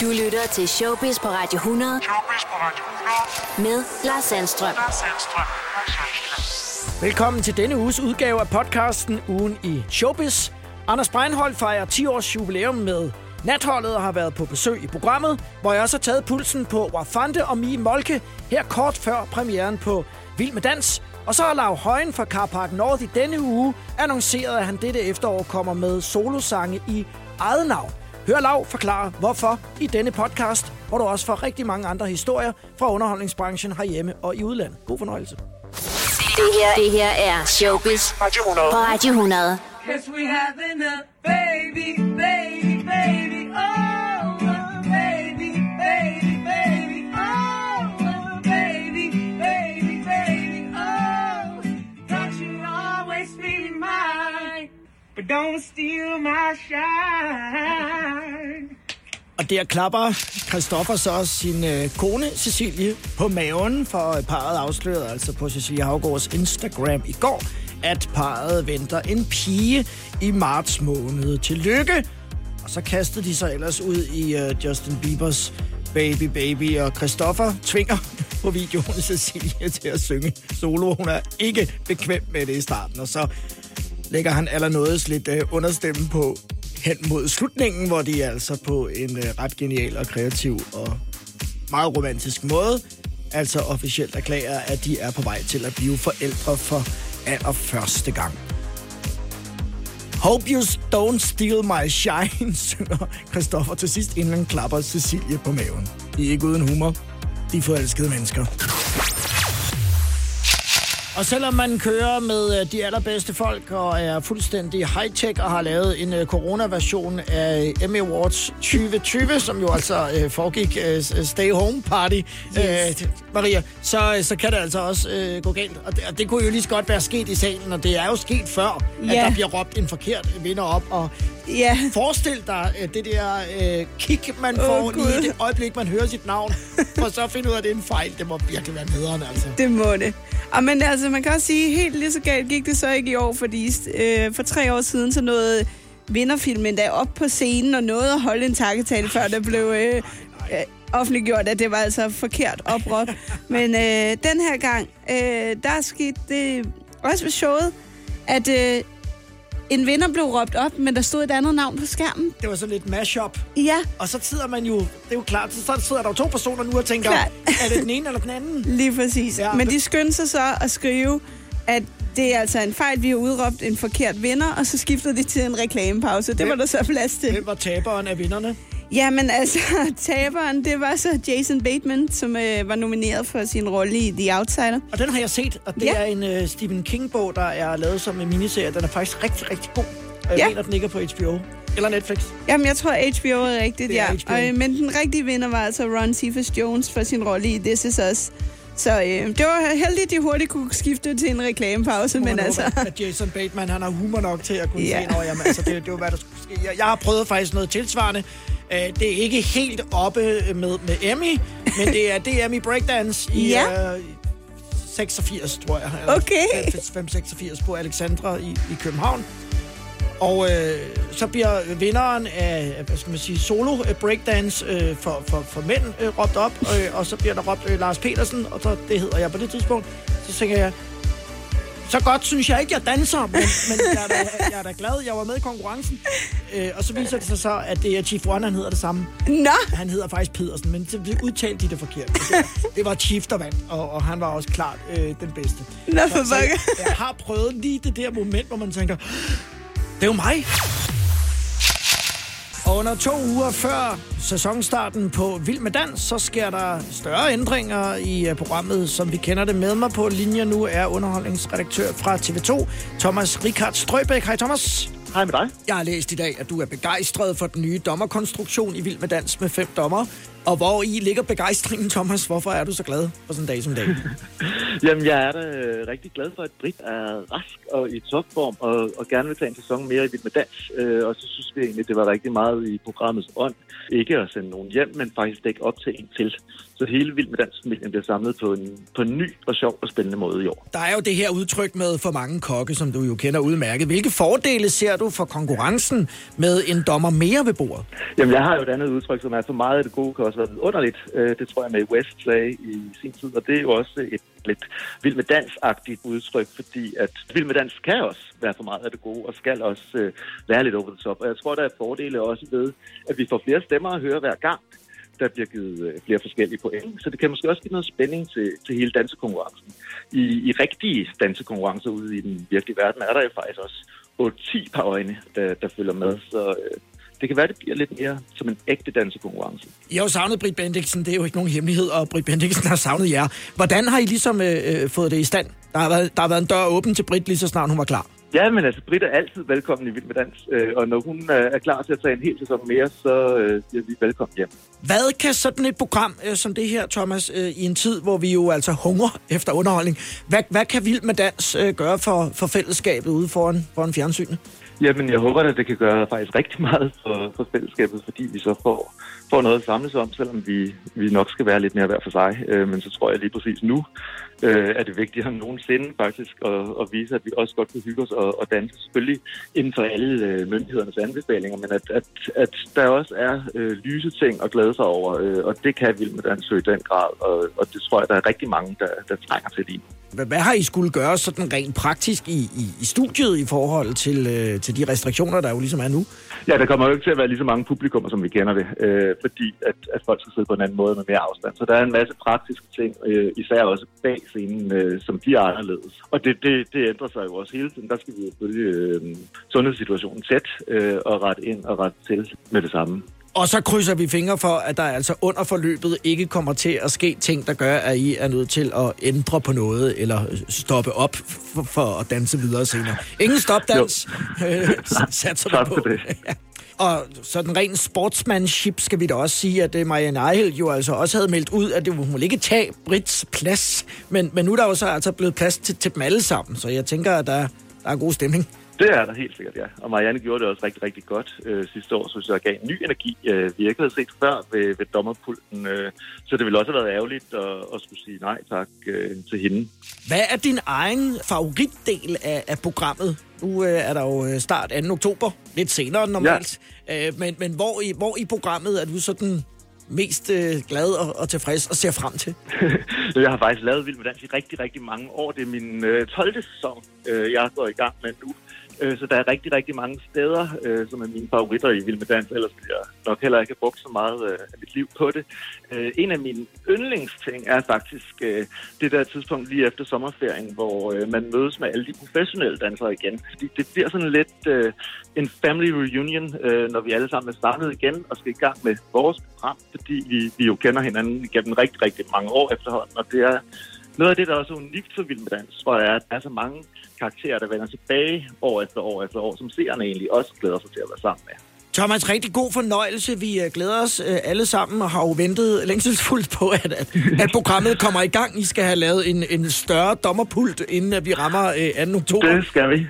Du lytter til Showbiz på Radio 100. Showbiz på Radio 100. Med Lars Sandstrøm. Lars Sandstrøm. Velkommen til denne uges udgave af podcasten Ugen i Showbiz. Anders Breinholt fejrer 10 års jubilæum med Natholdet og har været på besøg i programmet, hvor jeg også har taget pulsen på Wafante og Mie Molke her kort før premieren på Vild med Dans. Og så har Lav Højen fra Carpark North i denne uge annonceret, at han dette efterår kommer med solosange i eget navn. Hør Lav forklare, hvorfor i denne podcast, hvor du også får rigtig mange andre historier fra underholdningsbranchen herhjemme og i udlandet. God fornøjelse. Det her, det her er Showbiz Radio 100. på Radio 100. Guess we having a baby, baby, baby, oh, but don't steal my shine. Og der klapper Christoffer så sin øh, kone Cecilie på maven, for parret afslørede altså på Cecilie Havgårds Instagram i går, at parret venter en pige i marts måned. Tillykke! Og så kastede de sig ellers ud i øh, Justin Biebers Baby Baby, og Christoffer tvinger på videoen Cecilie til at synge solo. Hun er ikke bekvem med det i starten, og så lægger han allernådes lidt øh, understemme på hen mod slutningen, hvor de altså på en øh, ret genial og kreativ og meget romantisk måde, altså officielt erklærer, at de er på vej til at blive forældre for allerførste gang. Hope you don't steal my shine, synger Christoffer til sidst, inden han klapper Cecilie på maven. De er ikke uden humor. De er forelskede mennesker. Og selvom man kører med øh, de allerbedste folk og er fuldstændig high-tech og har lavet en øh, corona-version af Emmy Awards 2020, som jo altså øh, foregik øh, stay home party, yes. øh, Maria, så, så kan det altså også øh, gå galt. Og det, og det kunne jo lige så godt være sket i salen, og det er jo sket før, at Ja. der bliver råbt en forkert vinder op. Og Ja, forestil dig øh, det der øh, kick, man får Åh, lige i det øjeblik, man hører sit navn, for så at finde ud af, at det er en fejl. Det må virkelig være nederen, altså. det må det. Og men altså, Altså, man kan også sige, helt lige så galt gik det så ikke i år, fordi øh, for tre år siden så nåede vinderfilmen der op på scenen og nåede at holde en takketale, før der blev øh, øh, offentliggjort, at det var altså forkert opråb. Men øh, den her gang, øh, der skete det også ved showet, at øh, en vinder blev råbt op, men der stod et andet navn på skærmen. Det var sådan lidt mashup. Ja, Og så sidder man jo, det er jo klart, så sidder der jo to personer nu og tænker, Klart. er det den ene eller den anden? Lige præcis. Ja, men de skyndte sig så at skrive, at det er altså en fejl, vi har udråbt en forkert vinder, og så skiftede de til en reklamepause. Det var der så plads til. Hvem var taberen af vinderne? Jamen altså, taberen, det var så Jason Bateman, som øh, var nomineret for sin rolle i The Outsider. Og den har jeg set, og det Ja. er en uh, Stephen King-bog, der er lavet som en miniserie. Den er faktisk rigtig, rigtig god. Og jeg Ja. mener, den ligger på HBO. Eller Netflix. Jamen, jeg tror, HBO er rigtigt, Det er ja. HBO. Og, øh, men den rigtige vinder var altså Ron Cephas Jones for sin rolle i This Is Us. Så øh, det var heldigt, at de hurtigt kunne skifte til en reklamepause, men altså... at Jason Bateman han har humor nok til at kunne Ja. se, når jamen, altså, det, det var, hvad der skulle ske. Jeg, jeg har prøvet faktisk noget tilsvarende. Uh, det er ikke helt oppe med, med Emmy, men det er det er Emmy Breakdance i Ja. uh, 86, tror jeg. Okay. 586 på Alexandra i, i København. Og øh, så bliver vinderen af, hvad skal man sige, solo øh, breakdance øh, for, for, for mænd øh, råbt op, øh, og så bliver der råbt øh, Lars Petersen, og så, det hedder jeg på det tidspunkt. Så tænker jeg, så godt synes jeg ikke, jeg danser, men, men jeg, er da, jeg er da glad, jeg var med i konkurrencen. Øh, og så viser det sig så, at det er Chief One, han hedder det samme. Nå! Han hedder faktisk Pedersen, men så udtalte de det forkert. Det var, det var Chief, der vandt, og, og han var også klart øh, den bedste. Nå, for Så- så jeg, jeg har prøvet lige det der moment, hvor man tænker, det er jo mig. Og under to uger før sæsonstarten på Vild med Dans, så sker der større ændringer i uh, programmet, som vi kender det med mig på linje nu, er underholdningsredaktør fra TV2, Thomas Richard Strøbæk. Hej Thomas. Hej med dig. Jeg har læst i dag, at du er begejstret for den nye dommerkonstruktion i Vild med Dans med fem dommer. Og hvor i ligger begejstringen, Thomas? Hvorfor er du så glad på sådan en dag som dag? Jamen, jeg er da øh, rigtig glad for, at Britt er rask og i topform, og, og gerne vil tage en sæson mere i Vild med Dans. Øh, og så synes vi egentlig, det var rigtig meget i programmets ånd. Ikke at sende nogen hjem, men faktisk dække op til en til. Så hele Vild med Dans-familien bliver samlet på en, på en ny og sjov og spændende måde i år. Der er jo det her udtryk med for mange kokke, som du jo kender udmærket. Hvilke fordele ser du for konkurrencen med en dommer mere ved bordet? Jamen, jeg har jo et andet udtryk, som er for meget af det gode, kan også været underligt. Øh, det tror jeg med West sagde i sin tid, og det er jo også et lidt vild med dans-agtigt udtryk, fordi at vild med dans kan også være for meget af det gode, og skal også øh, være lidt over the top. Og jeg tror, der er fordele også ved, at vi får flere stemmer at høre hver gang der bliver givet øh, flere forskellige point. Så det kan måske også give noget spænding til, til hele dansekonkurrencen. I, I rigtige dansekonkurrencer ude i den virkelige verden er der jo faktisk også 8-10 par øjne, der, der følger med. Så øh, det kan være, det bliver lidt mere som en ægte dansekonkurrence. I har jo savnet Britt Bendiksen, det er jo ikke nogen hemmelighed, og Britt Bendiksen har savnet jer. Hvordan har I ligesom øh, øh, fået det i stand? Der har, været, der har været en dør åben til Britt lige så snart hun var klar. Ja, men altså, Britt er altid velkommen i Vild med Dans, øh, og når hun øh, er klar til at tage en hel sæson mere, så øh, siger vi velkommen hjem. Hvad kan sådan et program øh, som det her, Thomas, øh, i en tid, hvor vi jo altså hungrer efter underholdning, hvad, hvad kan Vild med Dans øh, gøre for, for fællesskabet ude foran, foran fjernsynet? Jamen, jeg håber, at det kan gøre faktisk rigtig meget for, for fællesskabet, fordi vi så får, får noget at samles om, selvom vi, vi nok skal være lidt mere hver for sig. Øh, men så tror jeg lige præcis nu, øh, er det vigtigere end nogensinde faktisk at, at vise, at vi også godt kan hygge os og, og danse selvfølgelig inden for alle øh, myndighedernes anbefalinger, men at, at, at der også er øh, lyse ting at glæde sig over, øh, og det kan Vild med Dans i den grad, og, og det tror jeg, der er rigtig mange, der, der trænger til lige hvad, hvad har I skulle gøre sådan rent praktisk i, i, i studiet i forhold til, øh, til de restriktioner, der jo ligesom er nu? Ja, der kommer jo ikke til at være lige så mange publikummer, som vi kender det, øh, fordi at, at folk skal sidde på en anden måde med mere afstand. Så der er en masse praktiske ting, øh, især også bag scenen, øh, som de er anderledes. Og det, det, det ændrer sig jo også hele tiden. Der skal vi jo følge øh, sundhedssituationen tæt øh, og rette ind og rette til med det samme. Og så krydser vi fingre for, at der altså under forløbet ikke kommer til at ske ting, der gør, at I er nødt til at ændre på noget, eller stoppe op for, for at danse videre senere. Ingen stopdans, satser tak på. Det. Og sådan ren sportsmanship skal vi da også sige, at øh, Marianne Ejhel jo altså også havde meldt ud, at det må ikke tage Brits plads. Men, men nu er der jo så altså blevet plads til, til dem alle sammen, så jeg tænker, at der, der er god stemning. Det er der helt sikkert, ja. Og Marianne gjorde det også rigtig, rigtig godt øh, sidste år, så jeg gav en ny energi, øh, vi ikke havde set før ved, ved dommerpulten. Øh, så det ville også have været ærgerligt at, at skulle sige nej tak øh, til hende. Hvad er din egen favoritdel af, af programmet? Nu øh, er der jo øh, start 2. oktober, lidt senere end normalt. Ja. Øh, men men hvor, i, hvor i programmet er du sådan mest øh, glad og, og tilfreds og ser frem til? jeg har faktisk lavet Vild med Dans i rigtig, rigtig mange år. Det er min øh, 12. sæson, øh, jeg går i gang med nu. Øh, så der er rigtig, rigtig mange steder, øh, som er mine favoritter i Vild med Dans, ellers ville jeg nok heller ikke have brugt så meget øh, af mit liv på det. Øh, en af mine yndlingsting er faktisk øh, det der tidspunkt lige efter sommerferien, hvor øh, man mødes med alle de professionelle dansere igen. Fordi det bliver sådan lidt en family reunion, når vi alle sammen er samlet igen og skal i gang med vores program, fordi vi, vi jo kender hinanden gennem rigtig, rigtig mange år efterhånden, og det er noget af det, der er også unikt for Vild med Dans, tror jeg, er, at der er så mange karakterer, der vender tilbage år efter år efter år, som seerne egentlig også glæder sig til at være sammen med. Thomas, rigtig god fornøjelse. Vi øh, glæder os øh, alle sammen og har jo ventet længselsfuldt på, at, at, at programmet kommer i gang. I skal have lavet en, en større dommerpult, inden at vi rammer øh, 2. oktober. Det skal vi.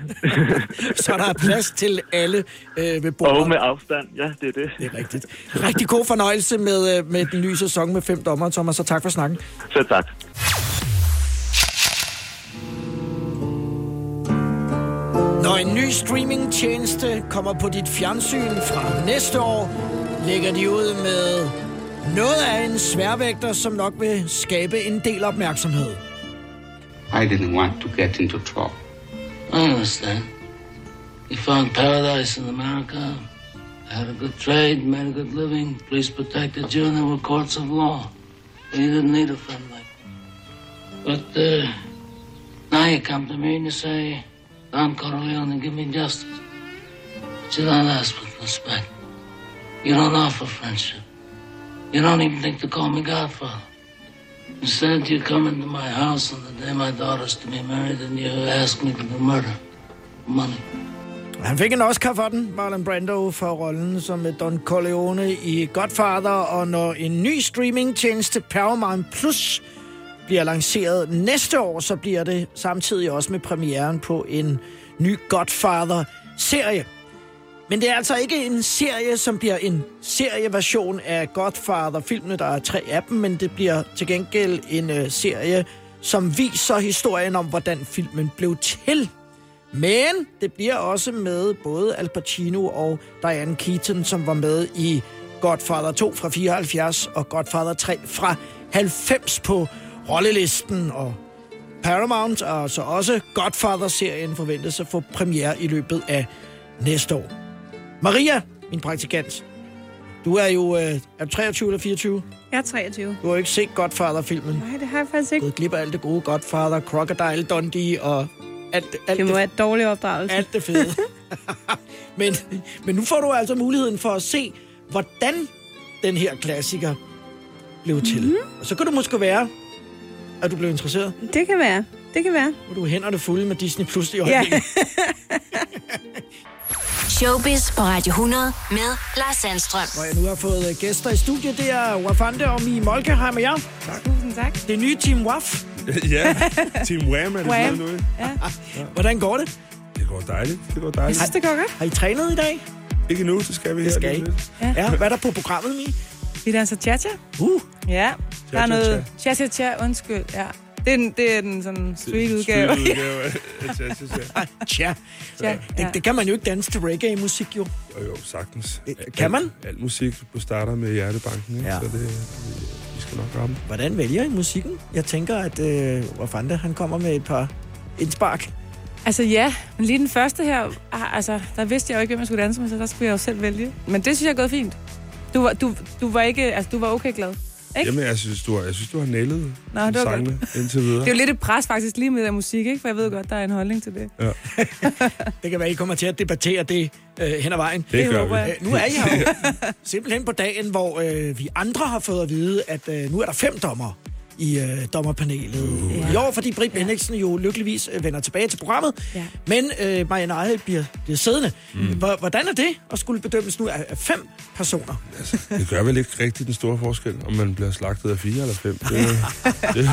Så der er plads til alle øh, ved bordet. Og med afstand, ja, det er det. Det er rigtigt. Rigtig god fornøjelse med, øh, med den nye sæson med fem dommer, Thomas, og tak for snakken. Selv tak. Når en ny streamingtjeneste kommer på dit fjernsyn fra næste år, lægger de ud med noget af en sværvægter, som nok vil skabe en del opmærksomhed. I didn't want to get into trouble. I understand. You found paradise in America, had a good trade, made a good living, police protected you, and there were courts of law. And you didn't need a friend like me. But uh, now you come to me and you say, Don Corleone and give me justice. But you don't ask with respect. You don't offer friendship. You don't even think to call me Godfather. Instead, you come into my house on the day my daughter's to be married and you ask me to do murder. Money. Han fik en Oscar for den, Marlon Brando, for rollen som Don Corleone i Godfather, og når en ny streamingtjeneste Paramount Plus bliver lanceret næste år, så bliver det samtidig også med premieren på en ny Godfather-serie. Men det er altså ikke en serie, som bliver en serieversion af Godfather-filmene. Der er tre af dem, men det bliver til gengæld en øh, serie, som viser historien om, hvordan filmen blev til. Men det bliver også med både Al Pacino og Diane Keaton, som var med i Godfather 2 fra 74 og Godfather 3 fra 90 på rollelisten. Og Paramount og så også Godfather-serien forventes at få premiere i løbet af næste år. Maria, min praktikant, du er jo øh, er du 23 eller 24? Jeg er 23. Du har jo ikke set Godfather-filmen. Nej, det har jeg faktisk ikke. Gået glip af alt det gode Godfather, Crocodile Dundee og alt, alt Det må være et dårlig opdragelse. alt det fede. men, men nu får du altså muligheden for at se, hvordan den her klassiker blev til. Mhm. Mm-hmm. Og så kan du måske være, at du blev interesseret. Det kan være. Det kan være. Og du er hænderne fulde med Disney Plus i Ja. øjeblikket. Showbiz på Radio 100 med Lars Sandstrøm. Hvor jeg nu har fået øh, gæster i studiet. Det er Wafande og Mie Molke. Hej med jer. Tusind tak. Det nye Team Waf. ja, Team Wham er det Wham. nu. Ja. Hvordan går det? Det går dejligt, det går Jeg dejligt. synes, det går godt. Har I trænet i dag? Ikke nu, det skal vi Det her. skal lige I. lidt. Ja. Hvad er der på programmet, Mie? Vi danser cha-cha. Uh, Ja, der er Cha-cha-cha. noget cha-cha-cha, undskyld. Ja. Det er den, det er den sådan street udgave. Street udgave cha-cha-cha. tja. Ja, Det, ja. det kan man jo ikke danse til reggae-musik, jo. Jo, jo, sagtens. Øh, kan man? Alt, alt musik starter med hjertebanken, ikke? Ja. så det, vi skal nok ramme. Hvordan vælger I musikken? Jeg tænker, at øh, Wafande, han kommer med et par indspark. Altså ja, men lige den første her, ah, altså, der vidste jeg jo ikke, hvem jeg skulle danse med, så der skulle jeg jo selv vælge. Men det synes jeg er gået fint. Du var, du, du var ikke, altså, du var okay glad. Ikke? Jamen, jeg synes, du har, jeg synes, du har nailet Nå, det var sangene indtil videre. Det er jo lidt et pres faktisk lige med det der musik, ikke? For jeg ved godt, der er en holdning til det. Det kan være, I kommer til at debattere det øh, hen ad vejen. det gør håber vi. Øh, nu er I her jo simpelthen på dagen, hvor øh, vi andre har fået at vide, at øh, nu er der fem dommer i øh, dommerpanelet uh. Ja. i år, fordi Britt Bendiksen jo lykkeligvis øh, vender tilbage til programmet. Ja. Men øh, Marianne Eje bliver, bliver siddende. Mm. Hvordan er det at skulle bedømmes nu af, fem personer? Det gør vel ikke rigtig den store forskel, om man bliver slagtet af fire eller fem. Det, det,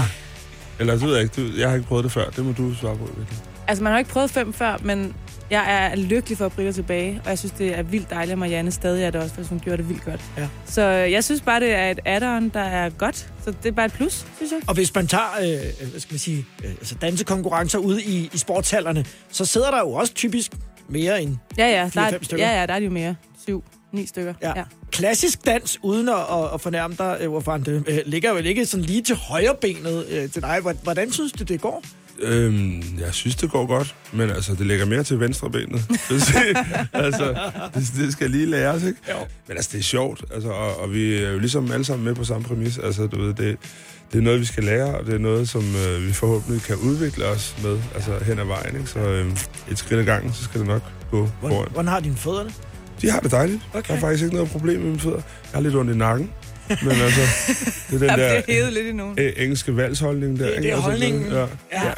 eller det ved jeg ikke. Du, jeg har ikke prøvet det før. Det må du svare på. Virkelig. Altså, man har ikke prøvet fem før, men jeg er lykkelig for at Britta tilbage, og jeg synes, det er vildt dejligt, at Marianne stadig er det også, fordi hun gjorde det vildt godt. Ja. Så jeg synes bare, det er et add-on, der er godt. Så det er bare et plus, synes jeg. Og hvis man tager øh, hvad skal man sige, øh, altså dansekonkurrencer ude i, i sportshallerne, så sidder der jo også typisk mere end Ja, ja, der Fire, er, stykker. ja, ja, der er jo mere. Syv, ni stykker. Ja. ja. Klassisk dans, uden at, at, fornærme dig, øh, hvorfor det øh, ligger jo ikke sådan lige til højre benet øh, til dig. Hvordan synes du, det går? Øhm, jeg synes, det går godt, men altså, det ligger mere til venstre benet. jeg altså, det, det skal lige læres, ikke? Jo. Men altså, det er sjovt, altså, og, og vi er jo ligesom alle sammen med på samme præmis. Altså, du ved, det, det er noget, vi skal lære, og det er noget, som øh, vi forhåbentlig kan udvikle os med, altså hen ad vejen, ikke? Så øh, et skridt ad gangen, så skal det nok gå Hvordan, foran. hvordan har dine fødder det? De har det dejligt. Okay. Der er faktisk ikke noget problem med mine fødder. Jeg har lidt ondt i nakken, men altså, det er den Ja, der... det er lidt nogen. øh, engelske valgsholdning der. Det- det er Altså, holdningen. Ja, Ja.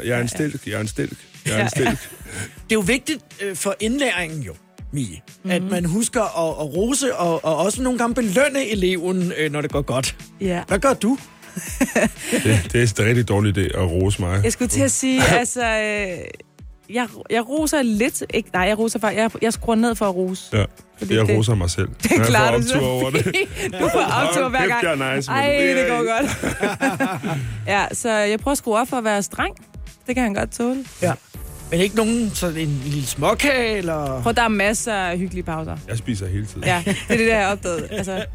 Jeg er en stilk, jeg er en stilk, jeg er en stilk. Det er jo vigtigt øh, for indlæringen jo, Mie, Mhm. mm. at man husker at, at rose og, og også nogle gange belønne eleven, øh, når det går godt. Ja. Hvad gør du? Det, det er en rigtig dårlig idé at rose mig. Jeg skulle til at sige, altså... Øh, jeg, jeg roser lidt. Ikke, nej, jeg roser faktisk. Jeg, jeg skruer ned for at rose. Ja, Fordi jeg det- roser mig selv. Det klarer får du så over det. Du får optur hver gang. er nice, Ej, det er det går godt. ja, så jeg prøver at skrue op for at være streng. Det kan han godt tåle. Ja. Men ikke nogen sådan en lille småkage, eller... Prøv, der er masser af hyggelige pauser. Jeg spiser hele tiden. Ja, det er det, der jeg har opdaget. Altså,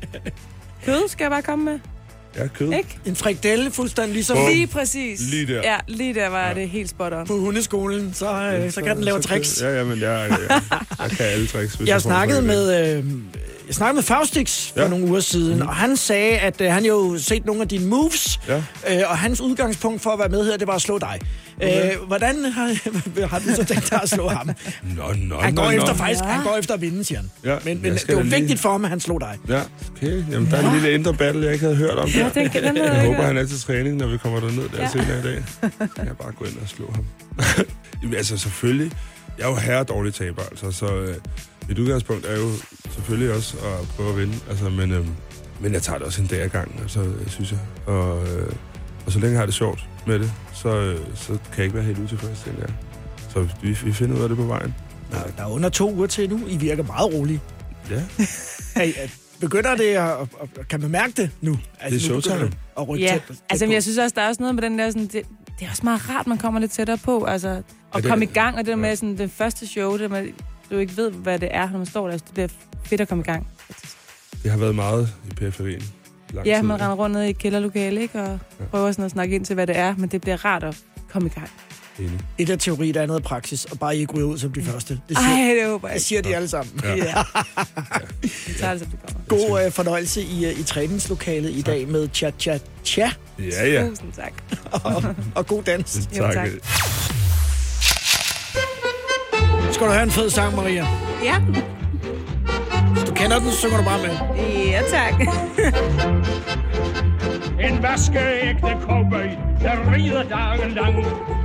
kød skal jeg bare komme med, Jeg er kød. ikke? En frikdelle, fuldstændig ligesom Bum. Lige præcis. Lige der. Ja, lige der var Ja. det helt spot on. på hundeskolen, så, øh, så kan den lave så- tricks. Ja, ja, men jeg, jeg, jeg kan alle tricks. Hvis Jeg en snakkede frikadelle. med, øh, jeg snakkede med Faustix for Ja. nogle uger siden, og han sagde, at øh, han jo set nogle af dine moves, Ja. øh, og hans udgangspunkt for at være med her, det var at slå dig. Okay. Øh, hvordan har, har du så tænkt dig at slå ham? Nå, nå, Han nå, går nå. efter faktisk, han går efter at vinde, siger han. Ja, Men, men det var lige- vigtigt for ham, at han slog dig. Ja, okay. Jamen, der er en lille indre battle, jeg ikke havde hørt om. Ja, der. den, den Jeg jeg håber, han er til træning, når vi kommer derned der Ja. ja. senere i dag. Jeg kan bare gå ind og slå ham. Jamen, altså, selvfølgelig. Jeg er jo herre dårlig taber, altså, så øh, mit udgangspunkt er jo selvfølgelig også at prøve at vinde. Altså, men, øh, men jeg tager det også en dag ad gangen, altså, øh, synes jeg. Og, øh, og så længe jeg har det sjovt med det, så, øh, så kan jeg ikke være helt utilfreds, tænker jeg. Så vi, vi finder ud af det på vejen. Der, der er under to uger til nu. I virker meget rolige. Ja, I- er, begynder det at, at, at, kan man mærke det nu? Altså, Det er begynder showtime. At rykke Ja, tæt, tæt altså men jeg synes også, der er også noget med den der sådan, det, det er også meget rart, man kommer lidt tættere på. Altså, Og det- komme i gang, og det der med sådan, det første show, det med, du ikke ved, hvad det er, når man står der. Det bliver fedt at komme i gang. Det har været meget i periferien. Lang Ja, tid. man render rundt ned i kælderlokale, ikke? Og prøver sådan at snakke ind til, hvad det er. Men det bliver rart at komme i gang. Enig. Et er teori, der er noget praksis, og bare ikke ryger ud som de første. Det siger, Ej, det håber jeg det siger de alle sammen. Ja. Ja. Vi tager det, som det kommer. God øh, fornøjelse i, øh, i træningslokalet i dag med Cha Cha Cha, Ja, ja. Tusind tak. og, og god dans. Jo, tak. Skal du høre en fed sang, Maria? Ja, Hvis du kender den, så synger du bare med. ja tak. En vaskeægte cowboy, der rider dagen lang.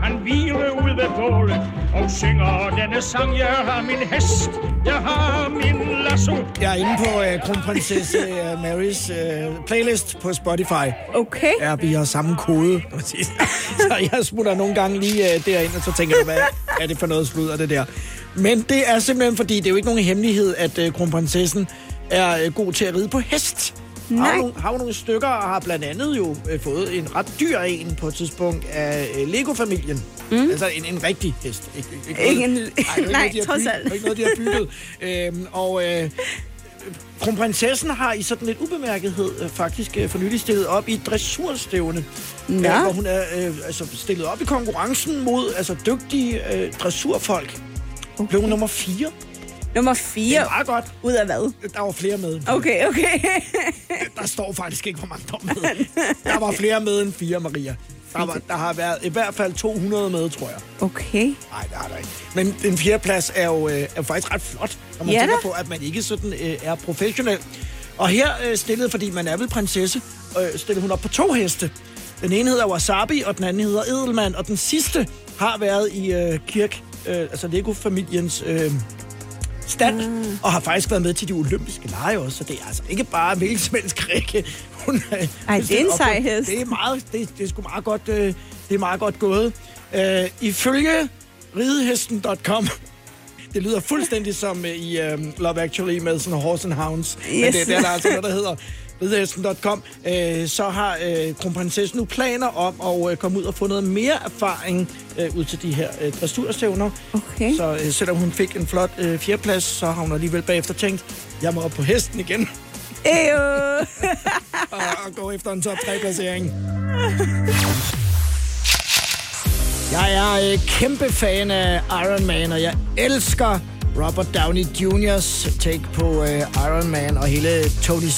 Han hviler ude ved bålet og synger denne sang. Jeg har min hest, jeg har min lasso. Jeg er inde på øh, kronprinsesse øh, Marys øh, playlist på Spotify. Okay. Ja, vi har samme kode. så jeg smutter nogle gange lige øh, derind, og så tænker jeg, hvad er det for noget sludder, det der? Men det er simpelthen fordi, det er jo ikke nogen hemmelighed, at øh, kronprinsessen er øh, god til at ride på hest. Har Nej. jo nogle, har jo nogle stykker, og har blandt andet jo øh, fået en ret dyr en på et tidspunkt af øh, Lego-familien. Mm. Altså en, en rigtig hest. Ikke, ikke, Ikke en- er nej, noget, har trods alt. ikke noget, de har bygget. øhm, og øh, kronprinsessen har i sådan lidt ubemærkethed øh, faktisk øh, for nylig stillet op i dressurstævne. Nå. Øh, hvor hun er øh, altså stillet op i konkurrencen mod altså, dygtige øh, dressurfolk. Hun blev nummer 4. Nummer Det er 4 meget godt. ud af hvad? Der var flere med. Okay, okay. Der står faktisk ikke, hvor mange der var med. Der var flere med end fire, Maria. Der, var, der har været i hvert fald 200 med, tror jeg. Okay. Nej, det har der ikke. Men den fjerde plads er jo, øh, er faktisk ret flot, når man Ja tænker da. på, at man ikke sådan øh, er professionel. Og her øh, stillede, fordi man er vel prinsesse, øh, stillede hun op på to heste. Den ene hedder Wasabi, og den anden hedder Edelman. Og den sidste har været i øh, Kirk, øh, altså Lego-familiens øh, stand, mm. og har faktisk været med til de olympiske lege også. Så det er altså ikke bare hvilken som helst krikke. Hun, øh, Ej, det er en sej hest. Det er meget, det, det er sgu meget godt, øh, det er meget godt gået. Øh, ifølge ridehesten.com det lyder fuldstændig som øh, i øh, Love Actually med sådan horse and hounds. Yes. Men det, det er der altså noget, der hedder ridehesten.com. Øh, så har øh, kronprinsessen nu planer om at øh, komme ud og få noget mere erfaring øh, ud til de her øh, dressurstævner. Okay. Så øh, selvom hun fik en flot øh, fjerdeplads, så har hun alligevel bagefter tænkt, jeg må op på hesten igen Ew. og, og gå efter en top 3-placering. Jeg er øh, kæmpe fan af Iron Man, og jeg elsker Robert Downey Jr.'s take på øh, Iron Man og hele Tony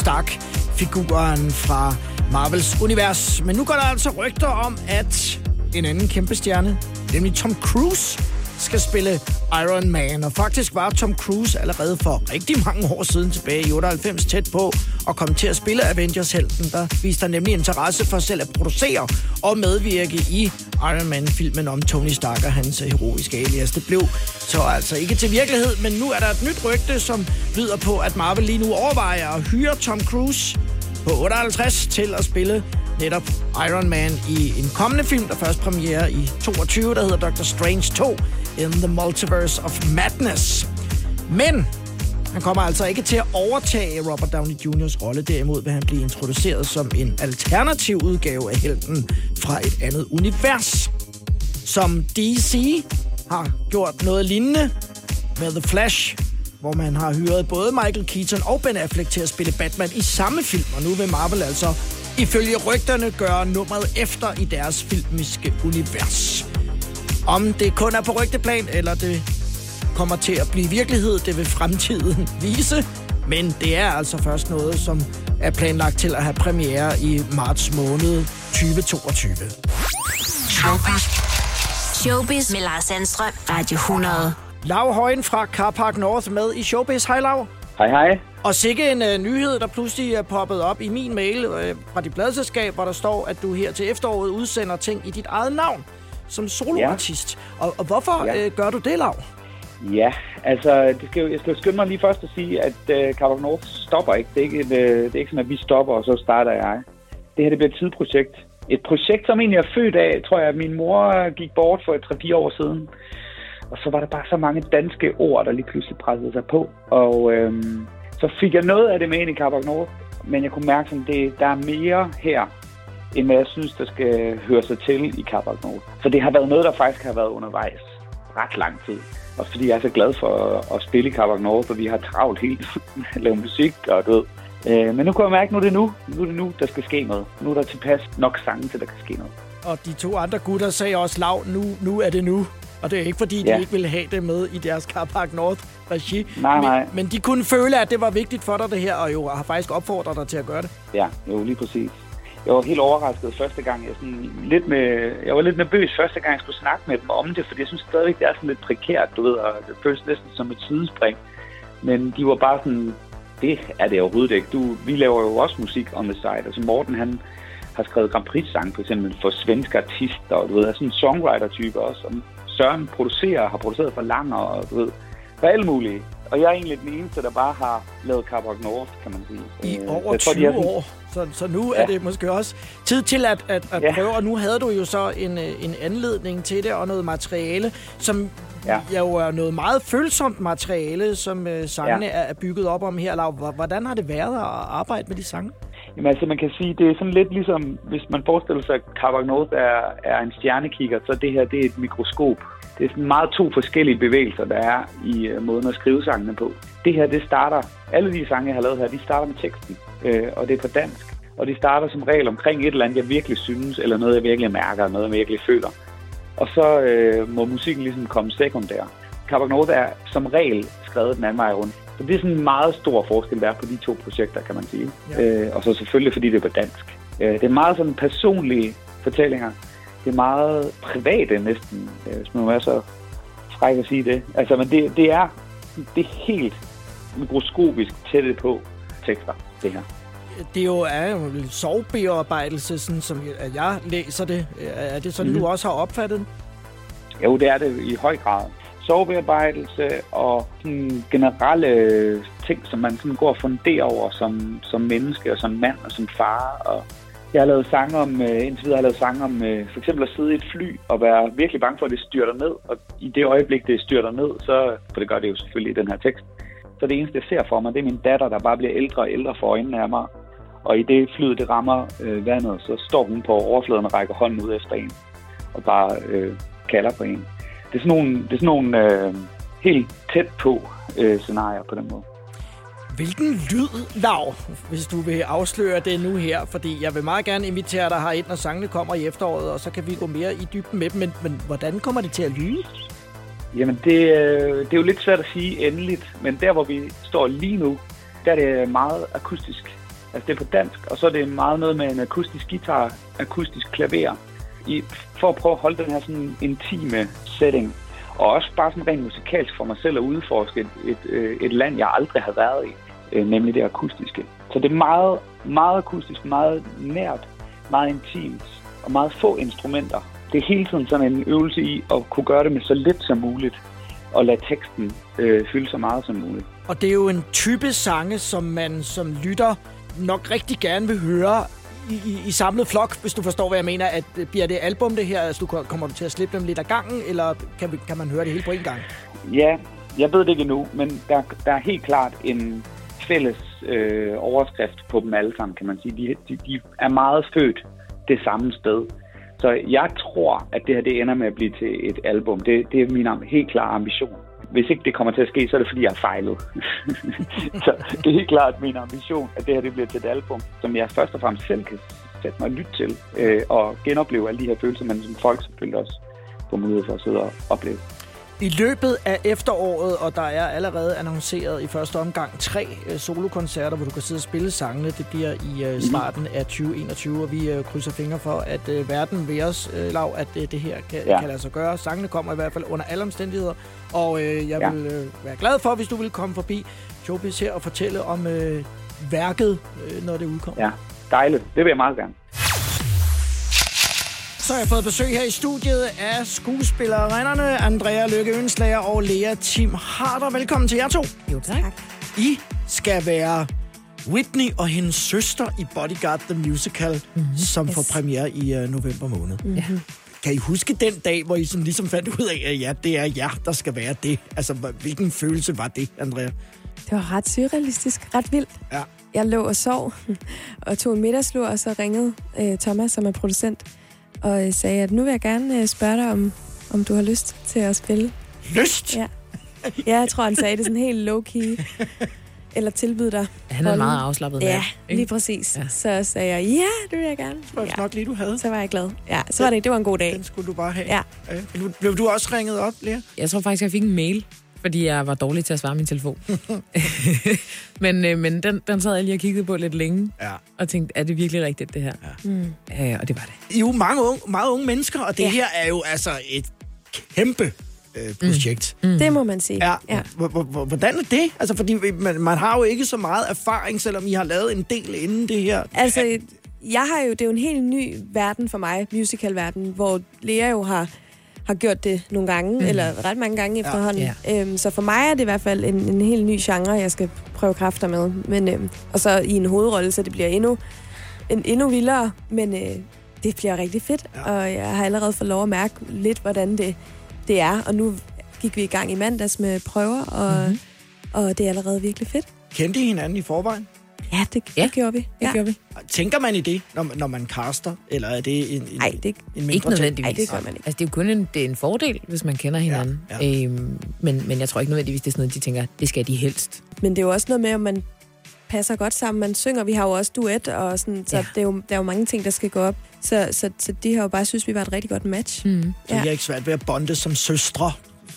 figuren fra Marvels univers. Men nu går der altså rygter om, at en anden kæmpe stjerne, nemlig Tom Cruise, skal spille Iron Man. Og faktisk var Tom Cruise allerede for rigtig mange år siden tilbage i 98 tæt på at komme til at spille Avengers-helten. Der viste han nemlig interesse for selv at producere og medvirke i Iron Man-filmen om Tony Stark og hans øh, heroiske alias. Det blev så altså ikke til virkelighed, men nu er der et nyt rygte, som lyder på, at Marvel lige nu overvejer at hyre Tom Cruise på 58 til at spille netop Iron Man i en kommende film, der først premiere i 22, der hedder Doctor Strange 2 in the Multiverse of Madness. Men han kommer altså ikke til at overtage Robert Downey Jr.'s rolle. Derimod vil han blive introduceret som en alternativ udgave af helten fra et andet univers. Som DC har gjort noget lignende med The Flash, hvor man har hyret både Michael Keaton og Ben Affleck til at spille Batman i samme film. Og nu vil Marvel altså ifølge rygterne gøre nummeret efter i deres filmiske univers. Om det kun er på rygteplan, eller det kommer til at blive virkelighed, det vil fremtiden vise. Men det er altså først noget, som er planlagt til at have premiere i marts måned 2022. Showbiz. Showbiz med Lars Sandstrøm. Radio 100. Lav Højen fra Carpark North med i Showbiz. Hej Lav. Hej, hej. Og sikke en uh, nyhed, der pludselig er poppet op i min mail uh, fra dit pladselskab, hvor der står, at du her til efteråret udsender ting i dit eget navn som soloartist. Ja. Og, og hvorfor Ja. uh, gør du det, Lav? Ja, altså, det skal, jeg skal skynde mig lige først at sige, at uh, Carl North stopper ikke. Det er ikke, et, uh, det er ikke sådan, at vi stopper, og så starter jeg. Det her det bliver et tidsprojekt. Et projekt, som egentlig er født af, tror jeg, at min mor gik bort for et 3-4 år siden. Og så var der bare så mange danske ord, der lige pludselig pressede sig på. Og øhm, så fik jeg noget af det med ind i Carl Nord, men jeg kunne mærke, at det, der er mere her, end hvad jeg synes, der skal høre sig til i Carl Nord. Så det har været noget, der faktisk har været undervejs. ret lang tid. Og fordi jeg er så glad for at, spille i Carbac North, for vi har travlt helt tiden at lave musik og du ved. Øh, men nu kan jeg mærke, at nu er det nu. Nu er det nu, der skal ske noget. Nu er der tilpas nok sange til, der kan ske noget. Og de to andre gutter sagde også, Lav, nu, nu er det nu. Og det er ikke, fordi de Ja. ikke ville have det med i deres Carpark North regi. Nej, men, nej. men de kunne føle, at det var vigtigt for dig, det her, og jo har faktisk opfordret dig til at gøre det. Ja, jo lige præcis. Jeg var helt overrasket første gang. Jeg, sådan lidt med, jeg var lidt nervøs første gang, jeg skulle snakke med dem om det, fordi jeg synes stadigvæk, det er sådan lidt prekært, du ved, og det føles næsten som et sidespring. Men de var bare sådan, det er det overhovedet ikke. Du, vi laver jo også musik on the side. Altså Morten, han har skrevet Grand Prix-sang for eksempel for svenske artister, og du ved, er sådan en songwriter-type også. Og Søren producerer, har produceret for Langer, og du ved, for alle mulige. Og jeg er egentlig den eneste, der bare har lavet Carbac North, kan man sige. I Øh, over jeg tror, de 20 er sådan- år. Så, så nu ja. Er det måske også tid til at, at, at Ja. prøve. Og nu havde du jo så en, øh, en anledning til det, og noget materiale, som ja. Jo er noget meget følsomt materiale, som øh, sangene Ja. er, bygget op om her. Lav, Hvor- hvordan har det været at arbejde med de sange? Jamen altså, man kan sige, det er sådan lidt ligesom, hvis man forestiller sig, at Carbac North er, er en stjernekigger, så det her, det er et mikroskop. Det er sådan meget to forskellige bevægelser, der er i uh, måden at skrive sangene på. Det her, det starter, alle de sange, jeg har lavet her, de starter med teksten, øh, og det er på dansk. Og de starter som regel omkring et eller andet, jeg virkelig synes, eller noget, jeg virkelig mærker, noget, jeg virkelig føler. Og så øh, må musikken ligesom komme sekundær. Carbac North er som regel skrevet den anden vej rundt. Så det er sådan en meget stor forskel, der er på de to projekter, kan man sige. Ja. Øh, og så selvfølgelig, fordi det er på dansk. Øh, det er meget sådan personlige fortællinger. Det er meget private næsten, øh, hvis man må være så fræk at sige det. Altså, men det, det er det er helt mikroskopisk tætte på tekster, det her. Det jo er jo en sovbearbejdelse, sådan som jeg- læser det. Er det sådan, mm. Mhm. du også har opfattet? Jo, det er det i høj grad. Sovebearbejdelse og sådan generelle ting, som man sådan går og funderer over som, som menneske og som mand og som far. Og jeg har lavet sange om, øh, indtil videre har jeg lavet sange om øh, for eksempel at sidde i et fly og være virkelig bange for, at det styrter ned. Og i det øjeblik, det styrter ned, så, for det gør det jo selvfølgelig i den her tekst, så det eneste, jeg ser for mig, det er min datter, der bare bliver ældre og ældre for øjnene af mig. Og i det flyet, det rammer øh, vandet, så står hun på overfladen og rækker hånden ud efter en og bare øh, kalder på en. Det er sådan nogle, det er sådan nogle øh, helt tæt på øh, scenarier på den måde. Hvilken lyd, Lav, hvis du vil afsløre det nu her? Fordi jeg vil meget gerne invitere dig herind, når sangene kommer i efteråret, og så kan vi gå mere i dybden med dem. Men, men hvordan kommer det til at lyde? Jamen, det, øh, det er jo lidt svært at sige endeligt, men der, hvor vi står lige nu, der er det meget akustisk. Altså, det er på dansk, og så er det meget noget med en akustisk guitar, akustisk klaver, i, for at prøve at holde den her sådan intime setting. Og også bare sådan rent musikalsk for mig selv at udforske et, et, øh, et land, jeg aldrig har været i, øh, nemlig det akustiske. Så det er meget, meget akustisk, meget nært, meget intimt og meget få instrumenter. Det er hele tiden sådan en øvelse i at kunne gøre det med så lidt som muligt, og lade teksten øh, fylde så meget som muligt. Og det er jo en type sange, som man som lytter nok rigtig gerne vil høre i, i, i samlet flok, hvis du forstår, hvad jeg mener. At øh, bliver det album det her, altså du kommer du til at slippe dem lidt af gangen, eller kan, kan man høre det hele på en gang? Ja, jeg ved det ikke endnu, men der, der er helt klart en fælles øh, overskrift på dem alle sammen, kan man sige. De, de, de er meget født det samme sted. Så jeg tror, at det her det ender med at blive til et album. Det, det er min helt klare ambition. Hvis ikke det kommer til at ske, så er det fordi, jeg har fejlet. så det er helt klart min ambition, at det her det bliver til et album, som jeg først og fremmest selv kan sætte mig og lytte til, øh, og genopleve alle de her følelser, men som folk selvfølgelig også får mulighed for at sidde og opleve. I løbet af efteråret, og der er allerede annonceret i første omgang tre øh, solokoncerter, hvor du kan sidde og spille sangene. Det bliver i øh, starten af 2021, og vi øh, krydser fingre for, at øh, verden vil os, øh, Lav, at øh, det her kan. Ja. kan lade sig gøre. Sangene kommer i hvert fald under alle omstændigheder, og øh, jeg Ja. vil øh, være glad for, hvis du vil komme forbi Showbiz her og fortælle om øh, værket, øh, når det udkommer. Ja, dejligt. Det vil jeg meget gerne. Så har jeg fået besøg her i studiet af skuespillerinderne Andrea Lykke Ønslager og Lea Tim Harder. Velkommen til jer to. Jo, tak. I skal være Whitney og hendes søster i Bodyguard The Musical, mm-hmm. som yes. får premiere i uh, november måned. Mm-hmm. Kan I huske den dag, hvor I sådan ligesom fandt ud af, at ja, det er jer, der skal være det? Altså, hvilken følelse var det, Andrea? Det var ret surrealistisk, ret vildt. Ja. Jeg lå og sov, og tog en middagslur, og så ringede øh, Thomas, som er producent, og øh, sagde, at nu vil jeg gerne øh, spørge dig, om, om du har lyst til at spille Lyst? Ja. ja, jeg tror, han sagde det sådan helt low-key. Eller tilbyde dig. Han er meget afslappet Ja, ikke? lige præcis. Ja. Så sagde jeg, ja, det vil jeg gerne. Det var ja. nok lige, du havde. Så var jeg glad. Ja, så var det, det var en god dag. Den skulle du bare have. Ja. Ja. Blev du også ringet op, Lea? Jeg tror faktisk, jeg fik en mail, fordi jeg var dårlig til at svare min telefon. men øh, men den, den sad jeg lige og kiggede på lidt længe, ja. og tænkte, er det virkelig rigtigt, det her? Ja. Mm. Øh, og det var det. I er jo mange unge, meget unge mennesker, og det ja. her er jo altså et kæmpe øh, projekt. Mm. Det må man sige. Ja. ja. Hvordan er det? Altså, fordi man, man har jo ikke så meget erfaring, selvom I har lavet en del inden det her. Altså, jeg har jo, det er jo en helt ny verden for mig, musicalverden, hvor Lea jo har, har gjort det nogle gange, Mm. mm. eller ret mange gange efterhånden. Ja. Øhm, så for mig er det i hvert fald en, en helt ny genre, jeg skal prøve kræfter med. Men, øhm, og så i en hovedrolle, så det bliver endnu, en, endnu vildere, men øh, det bliver rigtig fedt. Ja. Og jeg har allerede fået lov at mærke lidt, hvordan det, det er. Og nu gik vi i gang i mandags med prøver, og, mm-hmm. og det er allerede virkelig fedt. Kendte I hinanden i forvejen? Ja, det, ja. det gjorde vi. Det gjorde vi. Tænker man i det, når, man- når man caster? Eller er det en, en, Nej, det, en mindre Ikke nødvendigvis. Ej, det gør man ikke. Altså, det er jo kun en, det er en fordel, hvis man kender hinanden. Ja, ja. Øhm, men, men jeg tror ikke nødvendigvis, det er sådan noget, de tænker, det skal de helst. Men det er jo også noget med, om man passer godt sammen. Man synger, vi har jo også duet, og sådan, så Ja. ja. det er jo, der er jo mange ting, der skal gå op. Så, så, så de har jo bare synes, vi var et rigtig godt match. Mm. Så ja. I er ikke svært ved at bonde som søstre?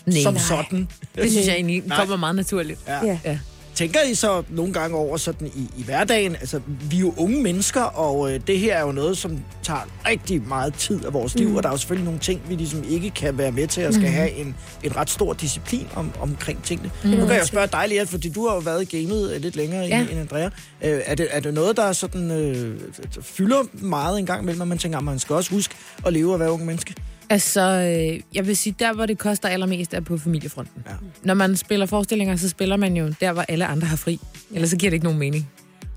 Nej. som Nej. sådan? Det synes jeg egentlig kommer meget naturligt. Ja. Ja. ja. Tænker I så nogle gange over sådan i, i hverdagen? Altså, vi er jo unge mennesker, og øh, det her er jo noget, som tager rigtig meget tid af vores liv, Mm. og der er jo selvfølgelig nogle ting, vi ligesom ikke kan være med til, at skal Mm. have en, en ret stor disciplin om, omkring tingene. Mm. Nu kan jeg spørge dig, Lea, fordi du har jo været i gamet øh, lidt længere Ja. end, end Andrea. Øh, er, det, er det noget, der sådan, øh, fylder meget en gang imellem, at man tænker, at man skal også huske at leve og være unge menneske? Altså, øh, jeg vil sige, der hvor det koster allermest er på familiefronten. Ja. Når man spiller forestillinger, så spiller man jo der, hvor alle andre har fri. Ellers så giver det ikke nogen mening.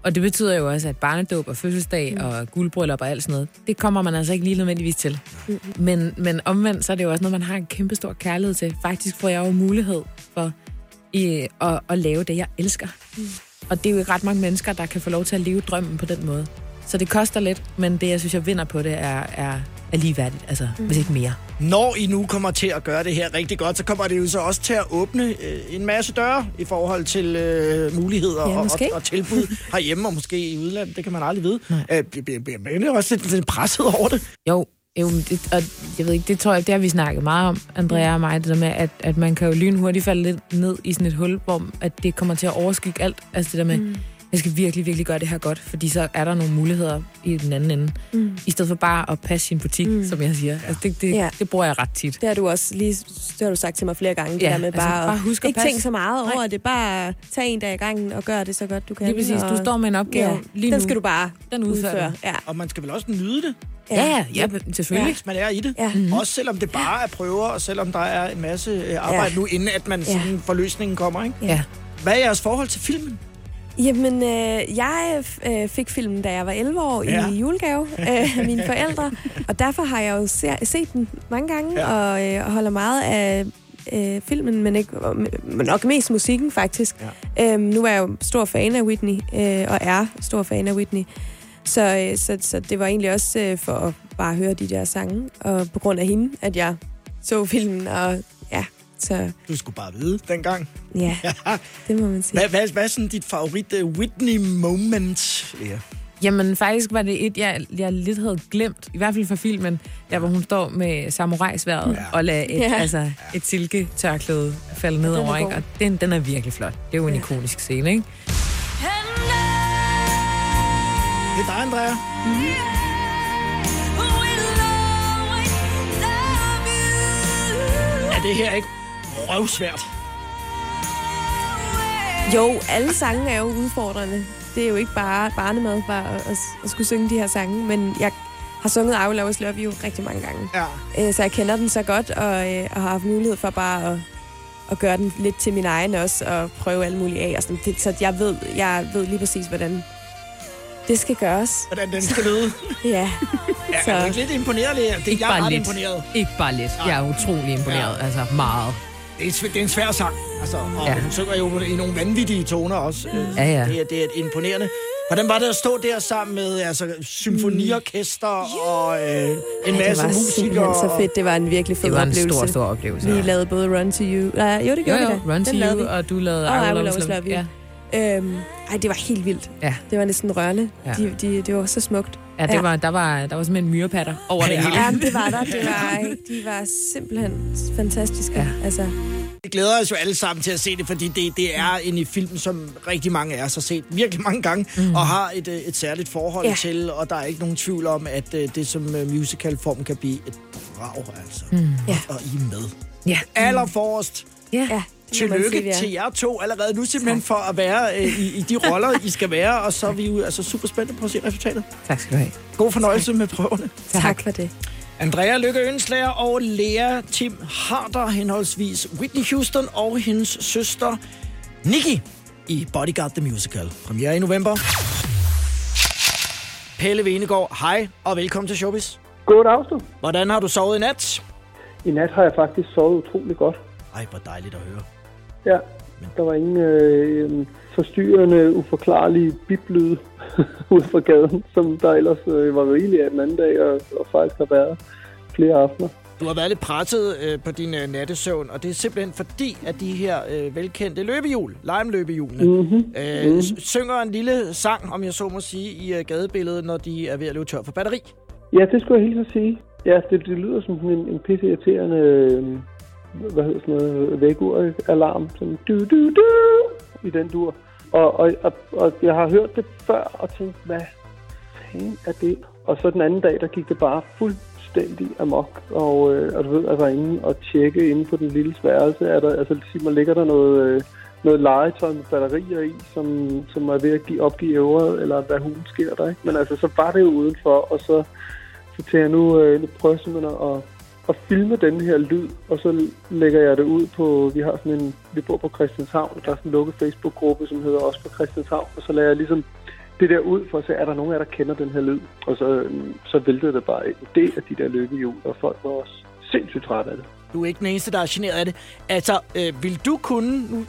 Og det betyder jo også, at barnedåb og fødselsdag mm. og guldbryllup og alt sådan noget, det kommer man altså ikke lige nødvendigvis til. Mm. Men, men omvendt, så er det jo også noget, man har en kæmpe stor kærlighed til. Faktisk får jeg jo mulighed for i, at, at lave det, jeg elsker. Mm. Og det er jo ikke ret mange mennesker, der kan få lov til at leve drømmen på den måde. Så det koster lidt, men det, jeg synes, jeg vinder på det, er, er, er ligeværdigt. Altså, mm. hvis ikke mere. Når I nu kommer til at gøre det her rigtig godt, så kommer det jo så også til at åbne øh, en masse døre i forhold til øh, muligheder Ja, og, og, tilbud herhjemme og måske i udlandet. Det kan man aldrig vide. Øh, bliver- man også lidt, lidt presset over det? Jo, jo det, og jeg ved ikke, det tror jeg, det har vi snakket meget om, Andrea og mig, det der med, at, at man kan jo lynhurtigt falde lidt ned i sådan et hul, hvor at det kommer til at overskygge alt. Altså det der med, mm. Jeg skal virkelig, virkelig gøre det her godt, fordi så er der nogle muligheder i den anden ende. Mm. I stedet for bare at passe sin butik, mm. som jeg siger. Altså det, det, Ja. ja. det bruger jeg ret tit. Det har du også lige det har du sagt til mig flere gange, det Ja, der med altså, bare, bare at husk at ikke passe. tænke så meget over Nej. det. Bare tag en dag i gangen og gør det så godt, du kan. Lige præcis. Du og- står med en opgave ja, lige Den nu. skal du bare Den udføre. du. Ja. Og man skal vel også nyde det? Ja, ja, ja, selvfølgelig. Hvis man er i det. Ja. Mm-hmm. Også selvom det bare er prøver, og selvom der er en masse øh, arbejde Ja. nu, inden at man Ja. sådan, forløsningen kommer. Ikke? Ja. Hvad er jeres forhold til filmen? Jamen, øh, jeg øh, fik filmen, da jeg var 11 år Ja. i julegave øh, af mine forældre. Og derfor har jeg jo se, set den mange gange, Ja. og, øh, holder meget af øh, filmen, men, ikke, men nok mest musikken, faktisk. Ja. Øhm, nu er jeg jo stor fan af Whitney, øh, og er stor fan af Whitney. Så, øh, så, så det var egentlig også øh, for at bare høre de der sange, og på grund af hende, at jeg så filmen, og så Du skulle bare vide dengang. ja, det må man sige. Hvad, hvad, hvad er sådan dit favorit uh, Whitney moment? Ja. Jamen, faktisk var det et, jeg, jeg lidt havde glemt, i hvert fald fra filmen, der hvor hun står med samurajsværet ja. og lader et, Ja. ja. altså, et silketørklæde falde ned Den er over, ikke? Og den, den er virkelig flot. Det er jo en ikonisk scene, ikke? Det er dig, Andrea. Er det her ikke røvsvært? Jo, alle sange er jo udfordrende. Det er jo ikke bare barnemad bare at, at, at skulle synge de her sange, men jeg har sunget I Will Always Love You rigtig mange gange. Ja. Øh, Så jeg kender den så godt, og, øh, og har haft mulighed for bare at, at gøre den lidt til min egen også, og prøve alt muligt af. Og sådan. Det, så jeg ved, jeg ved lige præcis, hvordan det skal gøres. Hvordan den skal lyde. Ja. Ja, Så- er du ikke lidt imponeret, Lea? Det, Ikke jeg er bare ret lidt. imponeret. Ikke bare lidt. Jeg er utrolig imponeret. Ja. Altså, meget. Det er, en sv- det er en svær sang, altså, og Ja. ja. hun synger jo i nogle vanvittige toner også. Øh, Ja, ja. Det, er, det er imponerende. Hvordan var det at stå der sammen med altså, symfoniorkester og øh, en det masse var musikere? så fedt. Det var en virkelig fed Det var en oplevelse. stor, stor oplevelse. Vi Ja. lavede både Run to You... Nej, jo, det Jo, gjorde jo, vi da. Run to Den lavede You, vi. og du lavede I Will I Will Always Love You. You. Øhm, ej, det var helt vildt. Ja. Det var næsten rørende. Ja. De, de, det var så smukt. Ja, det var, der, var, der var simpelthen myrepatter over det hele. Ja, det var der. Det var, de var simpelthen fantastiske. Ja. Altså, Vi glæder os jo alle sammen til at se det, fordi det, det er en i film, som rigtig mange af os har set virkelig mange gange, mm. og har et, øh, et særligt forhold Ja. ja. til, og der er ikke nogen tvivl om, at øh, det som øh, musicalform kan blive et brag, altså. Mm. Ja. Og I er med. Ja. Allerforrest. Ja. ja, det Tillykke sige, til jer to allerede nu, simpelthen for at være øh, i, i de roller, I skal være, og så er vi jo altså super spændte på at se resultatet. Tak skal du have. God fornøjelse med prøverne. Tak for det. Andrea Lykke Ønslager og Lea Tim Harder, henholdsvis Whitney Houston og hendes søster Nikki i Bodyguard the Musical. Premiere i november. Pelle Venegård, hej og velkommen til Showbiz. God aften. Hvordan har du sovet i nat? I nat har jeg faktisk sovet utrolig godt. Ej, hvor dejligt at høre. Ja, der var ingen øh, forstyrrende, uforklarlige biblyde ud fra gaden, som der ellers øh, var rigeligt af den anden dag, og, og faktisk har været flere aftener. Du har været lidt presset øh, på din øh, nattesøvn, og det er simpelthen fordi, at de her øh, velkendte løbehjul, Lime-løbehjulene, Mhm. øh, Mhm. s- synger en lille sang, om jeg så må sige, i øh, gadebilledet, når de er ved at løbe tør for batteri. Ja, det skulle jeg helt så sige. Ja, det, det lyder som en, en pisse irriterende, øh, hvad hedder sådan noget, vægur-alarm, sådan du du du i den dur. Og, og, og, og jeg har hørt det før og tænkt, hvad fanden er det? Og så den anden dag, der gik det bare fuldstændig amok. Og, øh, og du ved, at inde og tjekke inde på den lille sværelse, er der, altså sig mig, ligger der noget, øh, noget legetøj med batterier i, som, som er ved at give, opgive øvret, eller hvad hun sker der, ikke? Men altså, så var det jo udenfor, og så, så tænker jeg nu, øh, nu prøver jeg simpelthen at, at filme den her lyd, og så lægger jeg det ud på, vi har sådan en, vi bor på Christianshavn, der er sådan en lukket Facebook-gruppe, som hedder også på Christianshavn, og så lader jeg ligesom det der ud for at se, er der nogen af jer, der kender den her lyd? Og så, så væltede det bare en del af de der løbehjul, og folk var også sindssygt trætte af det. Du er ikke den eneste, der er generet af det. Altså, øh, vil du kunne... Nu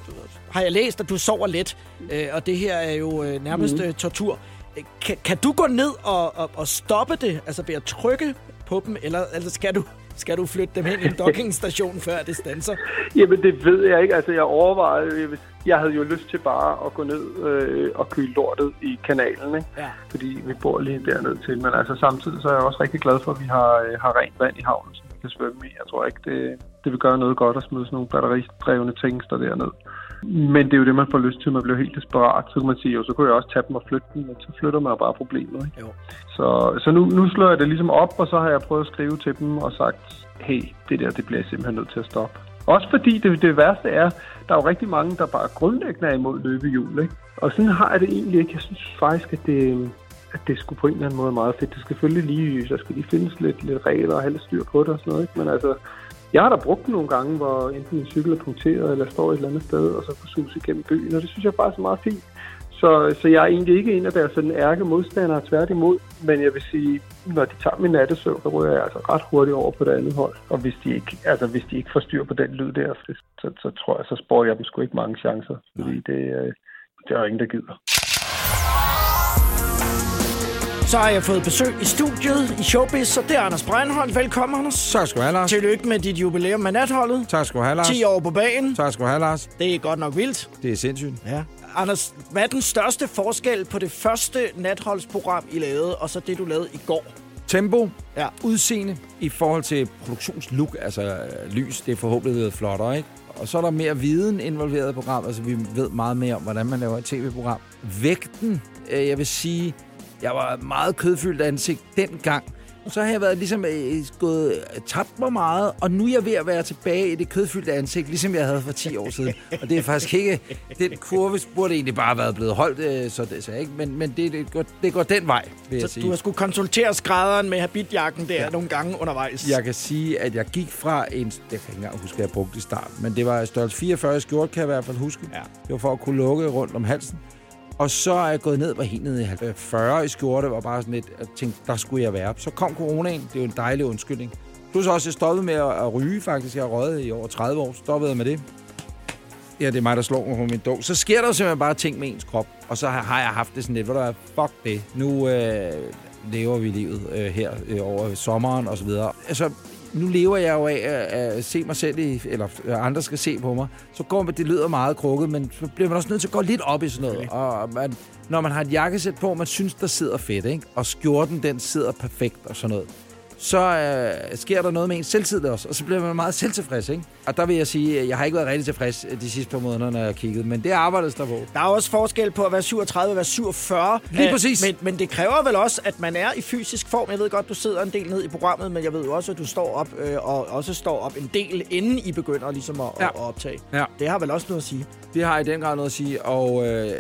har jeg læst, at du sover let, øh, og det her er jo øh, nærmest mm. tortur. Øh, Kan, kan du gå ned og, og, og stoppe det, altså ved at trykke på dem, eller, eller skal, du, skal du flytte dem hen i en dockingstation, før det standser? Jamen, det ved jeg ikke. Altså, jeg overvejede... jeg havde jo lyst til bare at gå ned øh, og køle lortet i kanalen, ikke? Ja. Fordi vi bor lige derned til. Men altså, samtidig så er jeg også rigtig glad for, at vi har, øh, har rent vand i havnen, som vi kan svømme i. Jeg tror ikke, det, det vil gøre noget godt at smide sådan nogle batteridrevne tingster derned. Men det er jo det, man får lyst til. Man bliver helt desperat. Så kan man sige, jo, så kunne jeg også tage dem og flytte dem, men så flytter man bare problemet. Ikke? Jo. Så, så nu, nu slår jeg det ligesom op, og så har jeg prøvet at skrive til dem og sagt, hey, det der, det bliver jeg simpelthen nødt til at stoppe. Også fordi det, det værste er, der er jo rigtig mange, der bare grundlæggende er imod løbehjul. Ikke? Og sådan har jeg det egentlig ikke. Jeg synes faktisk, at det, at det skulle på en eller anden måde meget fedt. Det skal selvfølgelig lige, der skal lige findes lidt, lidt regler og have lidt styr på det og sådan noget. Ikke? Men altså, jeg har da brugt den nogle gange, hvor enten en cykel er punkteret, eller står et eller andet sted, og så kan suse igennem byen, og det synes jeg faktisk er meget fint. Så, så jeg er egentlig ikke en af deres sådan ærke modstandere, tværtimod, men jeg vil sige, når de tager min nattesøvn, så ryger jeg altså ret hurtigt over på det andet hold. Og hvis de ikke, altså, hvis de ikke får styr på den lyd der, så, så tror jeg, så spår jeg dem sgu ikke mange chancer, fordi det, øh, det er jo ingen, der gider. Så har jeg fået besøg i studiet i Showbiz, og det er Anders Breinholt. Velkommen, Anders. Tak skal du have, Lars. Tillykke med dit jubilæum med natholdet. Tak skal du have, Lars. 10 år på banen. Tak skal du have, Lars. Det er godt nok vildt. Det er sindssygt. Ja. Anders, hvad er den største forskel på det første natholdsprogram, I lavede, og så det, du lavede i går? Tempo, ja. udseende i forhold til produktionslook, altså øh, lys, det er forhåbentlig blevet flottere, ikke? Og så er der mere viden involveret i programmet, altså vi ved meget mere om, hvordan man laver et tv-program. Vægten, øh, jeg vil sige, jeg var meget kødfyldt ansigt dengang. Så har jeg været ligesom øh, gået øh, tabt mig meget, og nu er jeg ved at være tilbage i det kødfyldte ansigt, ligesom jeg havde for 10 år siden. Og det er faktisk ikke... Den kurve burde egentlig bare have været blevet holdt, øh, så det så ikke. Men, men det, det, går, det går den vej, vil jeg Så sige. du har skulle konsultere skrædderen med habitjakken der ja. nogle gange undervejs. Jeg kan sige, at jeg gik fra en... Jeg kan ikke engang huske, at jeg brugte i starten, men det var størrelse 44 skjort, kan jeg i hvert fald huske. Ja. Det var for at kunne lukke rundt om halsen. Og så er jeg gået ned, var helt nede i 40 i skjorte, var bare sådan lidt, at tænkte, der skulle jeg være. Så kom coronaen, det er jo en dejlig undskyldning. Plus også, jeg stoppede med at, at ryge, faktisk. Jeg har røget i over 30 år. Stoppede jeg med det. Ja, det er mig, der slår mig på min dog. Så sker der jo simpelthen bare ting med ens krop. Og så har, har jeg haft det sådan lidt, hvor der er, fuck det. Nu øh, lever vi livet øh, her øh, over sommeren og så videre. Altså, nu lever jeg jo af at, at se mig selv, i, eller at andre skal se på mig. Så går man, det lyder meget krukket, men så bliver man også nødt til at gå lidt op i sådan noget. Og man, når man har et jakkesæt på, man synes, der sidder fedt, ikke? og skjorten, den sidder perfekt og sådan noget, så øh, sker der noget med ens selvtid også, og så bliver man meget selvtilfreds, ikke? Og der vil jeg sige, at jeg har ikke været rigtig tilfreds de sidste par måneder, når jeg har kigget, men det arbejdes der på. Der er også forskel på at være 37 og være 47. Lige Øh, præcis. Men, men det kræver vel også, at man er i fysisk form. Jeg ved godt, du sidder en del ned i programmet, men jeg ved jo også, at du står op, øh, og også står op en del, inden I begynder ligesom at, ja. at optage. Ja. Det har vel også noget at sige. Det har i den grad noget at sige, og øh,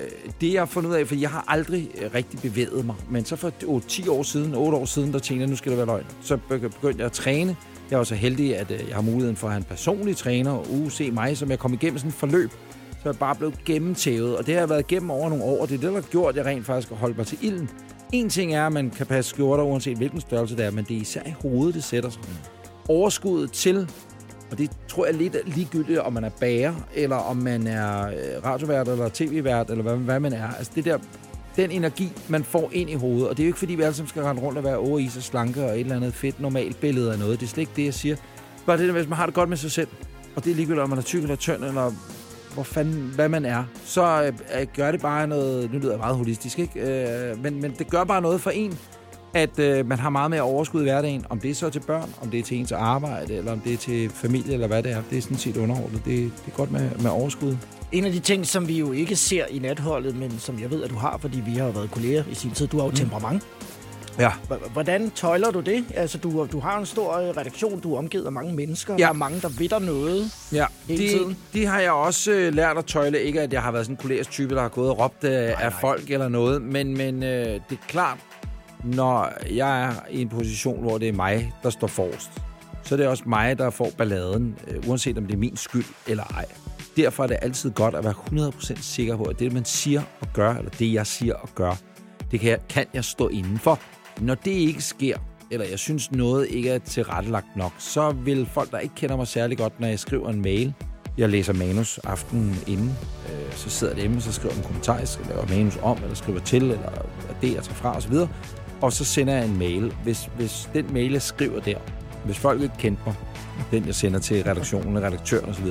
det jeg har fundet ud af, for jeg har aldrig øh, rigtig bevæget mig, men så for oh, 10 år siden, 8 år siden, der tænkte jeg, nu skal det være løgn. Så begy- begyndte jeg at træne. Jeg er så heldig, at øh, jeg har muligheden for at have en personlig træner, uh, se mig, som jeg kom igennem sådan et forløb, så jeg bare blev gennemtævet, og det har jeg været igennem over nogle år, og det er det, der har gjort, at jeg rent faktisk har holdt mig til ilden. En ting er, at man kan passe skjorter, uanset hvilken størrelse det er, men det er især i hovedet, det sætter sig. Overskuddet til og det tror jeg lidt er ligegyldigt, om man er bager, eller om man er øh, radiovært, eller tv-vært, eller hvad, hvad man er. Altså det der, den energi, man får ind i hovedet. Og det er jo ikke, fordi vi alle sammen skal rende rundt og være over is og slanke og et eller andet fedt normalt billede af noget. Det er slet ikke det, jeg siger. Bare det der, hvis man har det godt med sig selv, og det er ligegyldigt, om man er tyk eller tynd, eller hvor fanden, hvad man er, så øh, øh, gør det bare noget, nu lyder jeg meget holistisk, ikke? Øh, men, men det gør bare noget for en, at øh, man har meget mere overskud i hverdagen. Om det er så til børn, om det er til ens arbejde, eller om det er til familie, eller hvad det er. Det er sådan set underordnet. Det, det er godt med, med overskud. En af de ting, som vi jo ikke ser i natholdet, men som jeg ved, at du har, fordi vi har været kolleger i sin tid, du har jo mm. temperament. Ja. H- Hvordan tøjler du det? Altså, du, du har en stor øh, redaktion, du er omgivet af mange mennesker, Ja. der er mange, der ved noget Ja, hele det, tiden. det har jeg også øh, lært at tøjle. Ikke at jeg har været sådan en kollegisk type, der har gået og råbt øh, af folk eller noget. Men, men øh, det er klart, når jeg er i en position, hvor det er mig, der står forrest, så er det også mig, der får balladen, øh, uanset om det er min skyld eller ej. Derfor er det altid godt at være 100% sikker på, at det, man siger og gør, eller det, jeg siger og gør, det kan jeg, kan jeg stå indenfor. Når det ikke sker, eller jeg synes noget ikke er tilrettelagt nok, så vil folk, der ikke kender mig særlig godt, når jeg skriver en mail, jeg læser manus aftenen inden, øh, så sidder jeg hjemme, så skriver en kommentar, jeg laver manus om, eller skriver til, eller det, jeg tager fra osv., og så sender jeg en mail. Hvis, hvis den mail, jeg skriver der, hvis folk ikke kendte mig, den jeg sender til redaktionen, redaktøren osv.,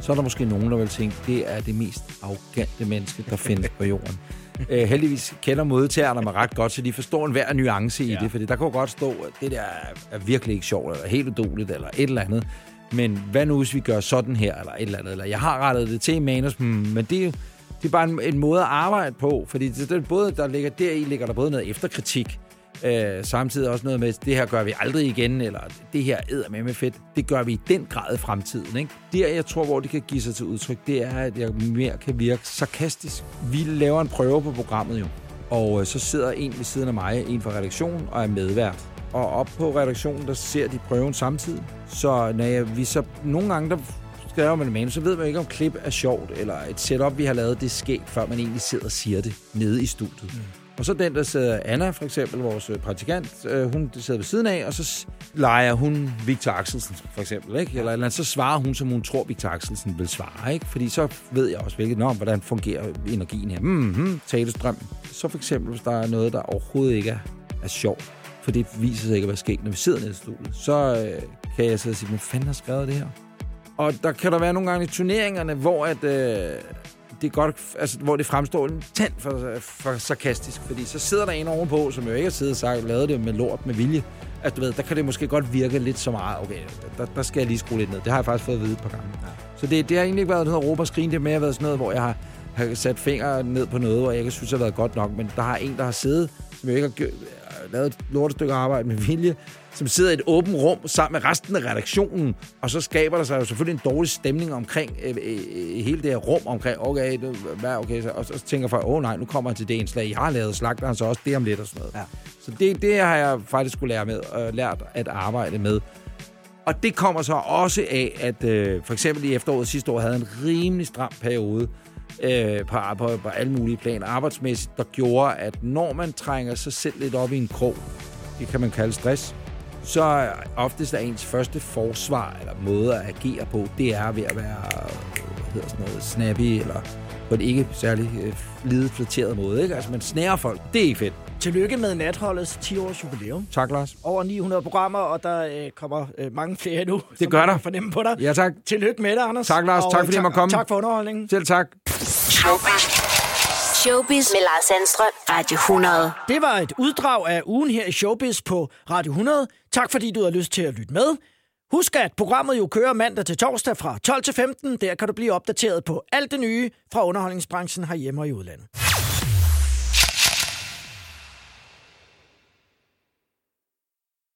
så er der måske nogen, der vil tænke, det er det mest arrogante menneske, der findes på jorden. Øh, heldigvis kender modtagerne mig ret godt, så de forstår en hver nuance i ja. det, fordi der jo godt stå, at det der er virkelig ikke sjovt, eller helt uduligt, eller et eller andet. Men hvad nu, hvis vi gør sådan her, eller et eller andet, eller jeg har rettet det til i manus, hmm, men det er jo det er bare en, en måde at arbejde på, fordi det, det både, der ligger deri, ligger der både noget efterkritik, øh, samtidig også noget med, det her gør vi aldrig igen, eller det her æder med med fedt, det gør vi i den grad i fremtiden. Ikke? Der, jeg tror, hvor det kan give sig til udtryk, det er, at jeg mere kan virke sarkastisk. Vi laver en prøve på programmet jo, og øh, så sidder en ved siden af mig, en fra redaktionen, og er medvært. Og op på redaktionen, der ser de prøven samtidig. Så når jeg, vi så nogle gange, der skriver man et manus, så ved man ikke, om klip er sjovt, eller et setup, vi har lavet, det er sket, før man egentlig sidder og siger det nede i studiet. Mm. Og så den, der sidder Anna, for eksempel, vores øh, praktikant, øh, hun sidder ved siden af, og så leger hun Victor Axelsen, for eksempel, ikke? Eller, eller så svarer hun, som hun tror, Victor Axelsen vil svare, ikke? Fordi så ved jeg også, hvilket, nå, hvordan fungerer energien her. Mm-hmm, talestrøm. Så for eksempel, hvis der er noget, der overhovedet ikke er, er sjovt, for det viser sig ikke at være sket, når vi sidder nede i studiet, så øh, kan jeg sidde og sige, hvem fanden har skrevet det her? Og der kan der være nogle gange i turneringerne, hvor at, øh, det er godt, altså, hvor det fremstår en tand for, for sarkastisk, fordi så sidder der en ovenpå, som jo ikke har siddet og sagt, lavet det med lort med vilje. At du ved, der kan det måske godt virke lidt så meget, okay, der, der skal jeg lige skrue lidt ned. Det har jeg faktisk fået at vide et par gange. Ja. Så det, det har egentlig ikke været noget at råbe og skrige, det har mere været sådan noget, hvor jeg har, har sat fingre ned på noget, hvor jeg ikke synes har været godt nok, men der har en, der har siddet, som jo ikke har lavet et lortestykke arbejde med vilje, som sidder i et åbent rum sammen med resten af redaktionen, og så skaber der sig jo selvfølgelig en dårlig stemning omkring øh, øh, hele det her rum, omkring, okay, det, hvad, okay, så, og så tænker folk, åh oh, nej, nu kommer han til det indslag, jeg har lavet, slagter han så også det om lidt og sådan noget. Ja. Så det, det har jeg faktisk skulle lære med, øh, lært at arbejde med. Og det kommer så også af, at øh, for eksempel i efteråret sidste år havde en rimelig stram periode øh, på, på, på alle mulige planer arbejdsmæssigt, der gjorde, at når man trænger sig selv lidt op i en krog, det kan man kalde stress, så er oftest er ens første forsvar eller måde at agere på, det er ved at være hvad hedder sådan noget, snappy eller på en ikke særlig øh, lidet flatteret måde. Ikke? Altså, man snærer folk. Det er ikke fedt. Tillykke med Natholdets 10-års jubilæum. Tak, Lars. Over 900 programmer, og der øh, kommer øh, mange flere nu. Det gør der. Fornemme på dig. Ja, tak. Tillykke med det, Anders. Tak, Lars. Og, Tak, fordi øh, jeg måtte komme. Tak for underholdningen. Selv tak. Showbiz med Lars Sandstrøm. Radio 100. Det var et uddrag af ugen her i Showbiz på Radio 100. Tak fordi du har lyst til at lytte med. Husk, at programmet jo kører mandag til torsdag fra 12 til 15. Der kan du blive opdateret på alt det nye fra underholdningsbranchen herhjemme og i udlandet.